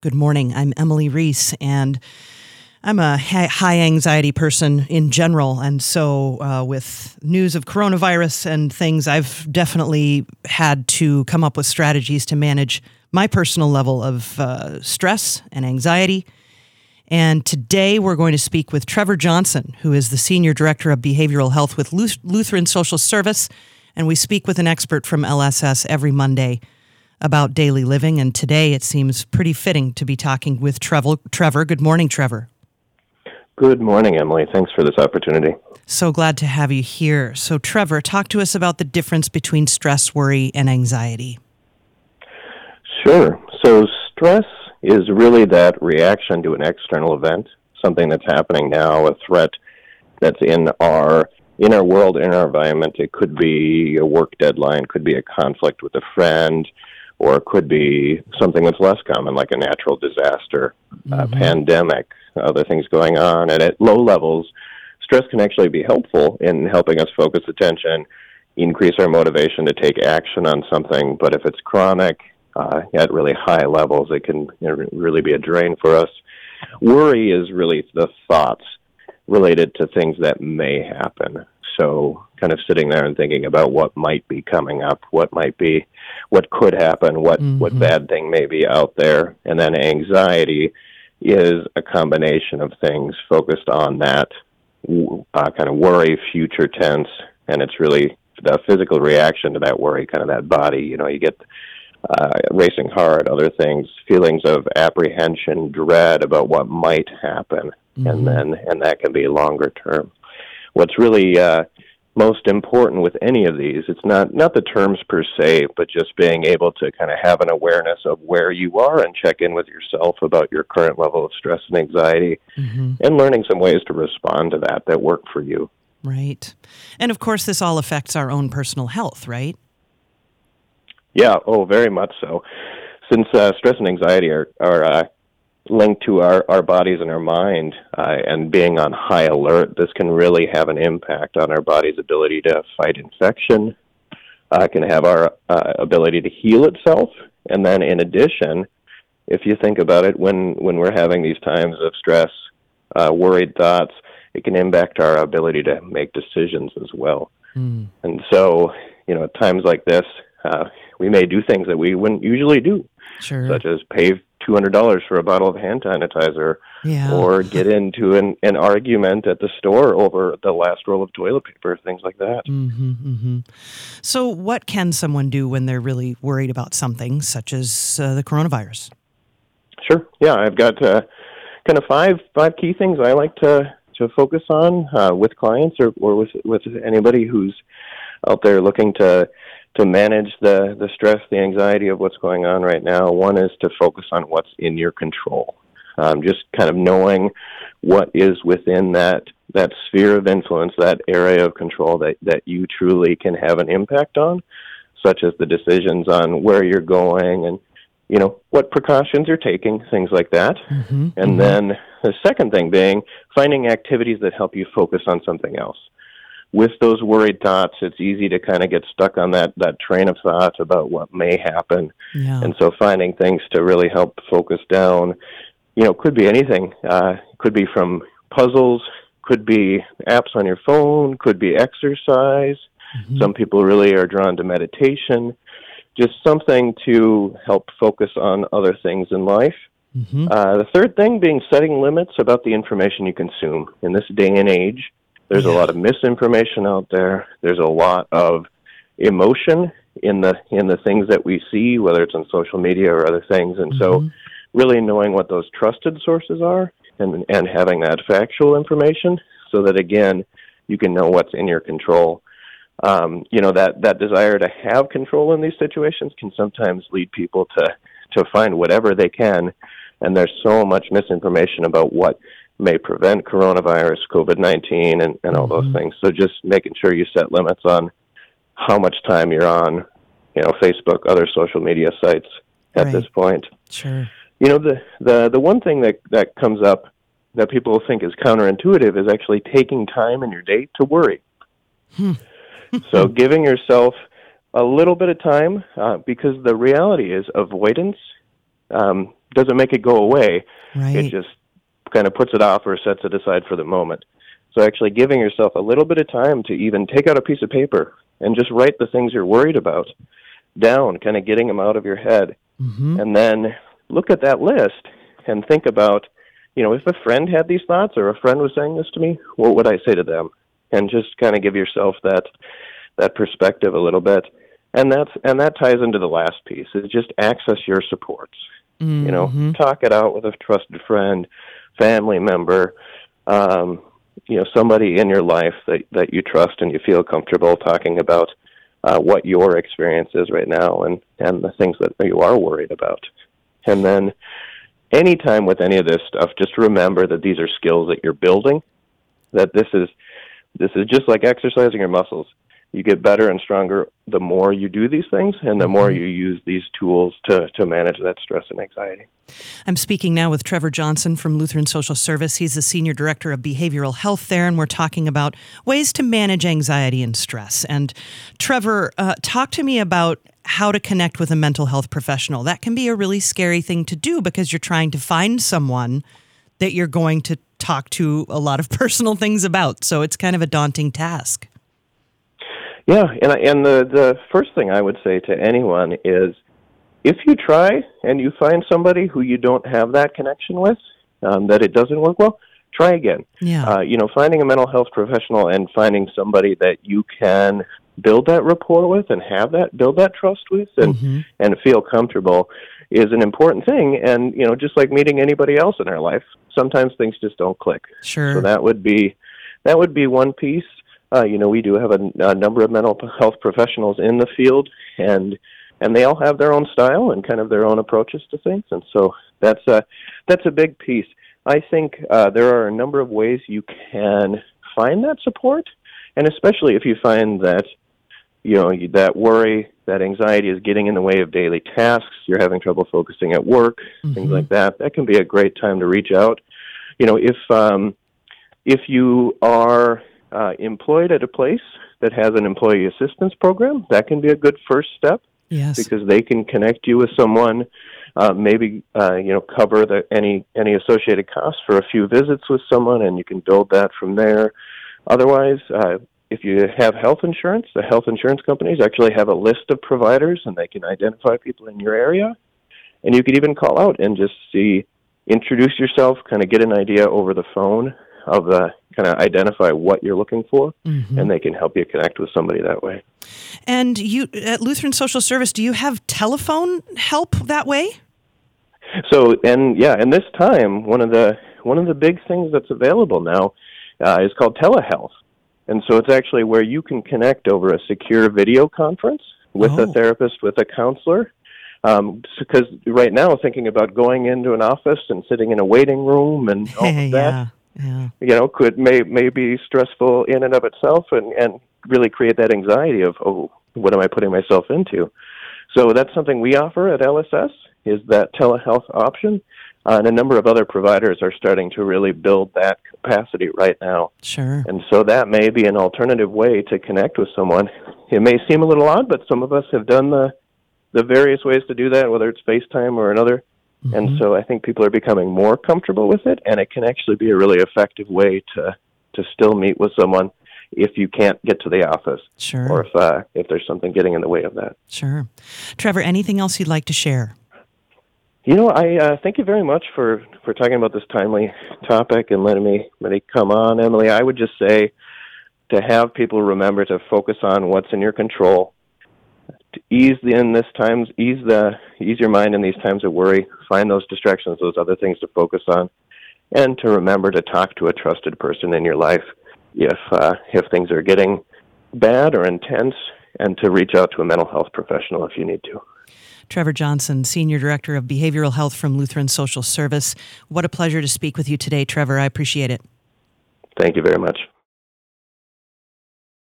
Good morning. I'm Emily Reese, and I'm a high anxiety person in general. And so, uh, with news of coronavirus and things, I've definitely had to come up with strategies to manage my personal level of uh, stress and anxiety. And today we're going to speak with Trevor Johnson, who is the Senior Director of Behavioral Health with Lutheran Social Service. And we speak with an expert from LSS every Monday about daily living. And today it seems pretty fitting to be talking with Trevor. Trevor, good morning, Trevor. Good morning, Emily. Thanks for this opportunity. So glad to have you here. So, Trevor, talk to us about the difference between stress, worry, and anxiety. Sure. So, stress is really that reaction to an external event, something that's happening now, a threat that's in our in our world, in our environment. It could be a work deadline, could be a conflict with a friend, or it could be something that's less common, like a natural disaster, mm-hmm. a pandemic, other things going on. And at low levels, stress can actually be helpful in helping us focus attention, increase our motivation to take action on something. But if it's chronic, uh, at really high levels, it can you know, really be a drain for us. Worry is really the thoughts related to things that may happen. So, kind of sitting there and thinking about what might be coming up, what might be, what could happen, what mm-hmm. what bad thing may be out there, and then anxiety is a combination of things focused on that uh, kind of worry, future tense, and it's really the physical reaction to that worry, kind of that body. You know, you get uh, racing heart, other things, feelings of apprehension, dread about what might happen, mm-hmm. and then and that can be longer term. What's really uh, most important with any of these, it's not not the terms per se, but just being able to kind of have an awareness of where you are and check in with yourself about your current level of stress and anxiety, mm-hmm. and learning some ways to respond to that that work for you. Right, and of course, this all affects our own personal health, right? Yeah, oh, very much so. Since uh, stress and anxiety are, are uh, linked to our, our bodies and our mind, uh, and being on high alert, this can really have an impact on our body's ability to fight infection, uh, can have our uh, ability to heal itself, and then in addition, if you think about it, when, when we're having these times of stress, uh, worried thoughts, it can impact our ability to make decisions as well. Mm. And so, you know, at times like this, uh, we may do things that we wouldn't usually do, sure. such as pay two hundred dollars for a bottle of hand sanitizer, yeah. or get into an, an argument at the store over the last roll of toilet paper, things like that. Mm-hmm, mm-hmm. So, what can someone do when they're really worried about something, such as uh, the coronavirus? Sure. Yeah, I've got uh, kind of five five key things I like to to focus on uh, with clients or, or with with anybody who's out there looking to to manage the the stress, the anxiety of what's going on right now. One is to focus on what's in your control. Um, just kind of knowing what is within that that sphere of influence, that area of control that that you truly can have an impact on, such as the decisions on where you're going and you know what precautions you're taking, things like that. Mm-hmm. And mm-hmm. then the second thing being finding activities that help you focus on something else with those worried thoughts, it's easy to kind of get stuck on that that train of thought about what may happen. Yeah. And so finding things to really help focus down, you know, could be anything. Uh, could be from puzzles, could be apps on your phone, could be exercise. Mm-hmm. Some people really are drawn to meditation. Just something to help focus on other things in life. Mm-hmm. Uh, the third thing being setting limits about the information you consume. In this day and age, there's yeah. a lot of misinformation out there. There's a lot of emotion in the in the things that we see, whether it's on social media or other things. And mm-hmm. so, really knowing what those trusted sources are and and having that factual information, so that again, you can know what's in your control. Um, you know that that desire to have control in these situations can sometimes lead people to to find whatever they can, and there's so much misinformation about what may prevent coronavirus, COVID 19, and, and all those mm-hmm. things. So just making sure you set limits on how much time you're on, you know, Facebook, other social media sites at right. this point. Sure. You know, the, the, the one thing that, that comes up that people think is counterintuitive is actually taking time in your day to worry. Hmm. so giving yourself a little bit of time uh, because the reality is avoidance um, doesn't make it go away. Right. It just kind of puts it off or sets it aside for the moment. So actually giving yourself a little bit of time to even take out a piece of paper and just write the things you're worried about down, kind of getting them out of your head. Mm-hmm. And then look at that list and think about, you know, if a friend had these thoughts or a friend was saying this to me, what would I say to them? And just kind of give yourself that that perspective a little bit. And that's and that ties into the last piece is just access your supports. Mm-hmm. You know, talk it out with a trusted friend, family member, um, you know, somebody in your life that that you trust and you feel comfortable talking about uh, what your experience is right now and and the things that you are worried about. And then anytime with any of this stuff, just remember that these are skills that you're building. That this is this is just like exercising your muscles you get better and stronger the more you do these things and the more you use these tools to, to manage that stress and anxiety. I'm speaking now with Trevor Johnson from Lutheran Social Service. He's the Senior Director of Behavioral Health there, and we're talking about ways to manage anxiety and stress. And Trevor, uh, talk to me about how to connect with a mental health professional. That can be a really scary thing to do because you're trying to find someone that you're going to talk to a lot of personal things about. So it's kind of a daunting task. Yeah, and and the the first thing I would say to anyone is, if you try and you find somebody who you don't have that connection with, um, that it doesn't work well, try again. Yeah. Uh, you know, finding a mental health professional and finding somebody that you can build that rapport with and have that build that trust with and mm-hmm. and feel comfortable is an important thing. And you know, just like meeting anybody else in our life, sometimes things just don't click. Sure. So that would be that would be one piece. Uh, you know, we do have a, a number of mental health professionals in the field, and and they all have their own style and kind of their own approaches to things, and so that's a that's a big piece. I think uh, there are a number of ways you can find that support, and especially if you find that you know that worry, that anxiety is getting in the way of daily tasks, you're having trouble focusing at work, mm-hmm. things like that. That can be a great time to reach out. You know, if um, if you are uh, employed at a place that has an employee assistance program, that can be a good first step. Yes. Because they can connect you with someone, uh, maybe uh, you know cover the, any any associated costs for a few visits with someone, and you can build that from there. Otherwise, uh, if you have health insurance, the health insurance companies actually have a list of providers, and they can identify people in your area, and you could even call out and just see, introduce yourself, kind of get an idea over the phone of the kind of identify what you're looking for, mm-hmm. and they can help you connect with somebody that way. And you at Lutheran Social Service, do you have telephone help that way? So, and yeah, and this time one of the one of the big things that's available now uh, is called telehealth, and so it's actually where you can connect over a secure video conference with oh. a therapist, with a counselor. Um, because right now, thinking about going into an office and sitting in a waiting room and all of that, yeah yeah. you know, could may may be stressful in and of itself, and and really create that anxiety of oh, what am I putting myself into? So that's something we offer at LSS is that telehealth option, uh, and a number of other providers are starting to really build that capacity right now. Sure. And so that may be an alternative way to connect with someone. It may seem a little odd, but some of us have done the the various ways to do that, whether it's FaceTime or another Mm-hmm. And so I think people are becoming more comfortable with it, and it can actually be a really effective way to to still meet with someone if you can't get to the office, sure, or if uh, if there's something getting in the way of that. Sure, Trevor. Anything else you'd like to share? You know, I uh, thank you very much for for talking about this timely topic and letting me let me come on, Emily. I would just say to have people remember to focus on what's in your control ease the, in this times, ease the ease your mind in these times of worry. Find those distractions, those other things to focus on, and to remember to talk to a trusted person in your life if uh, if things are getting bad or intense, and to reach out to a mental health professional if you need to. Trevor Johnson, Senior Director of Behavioral Health from Lutheran Social Service. What a pleasure to speak with you today, Trevor. I appreciate it. Thank you very much.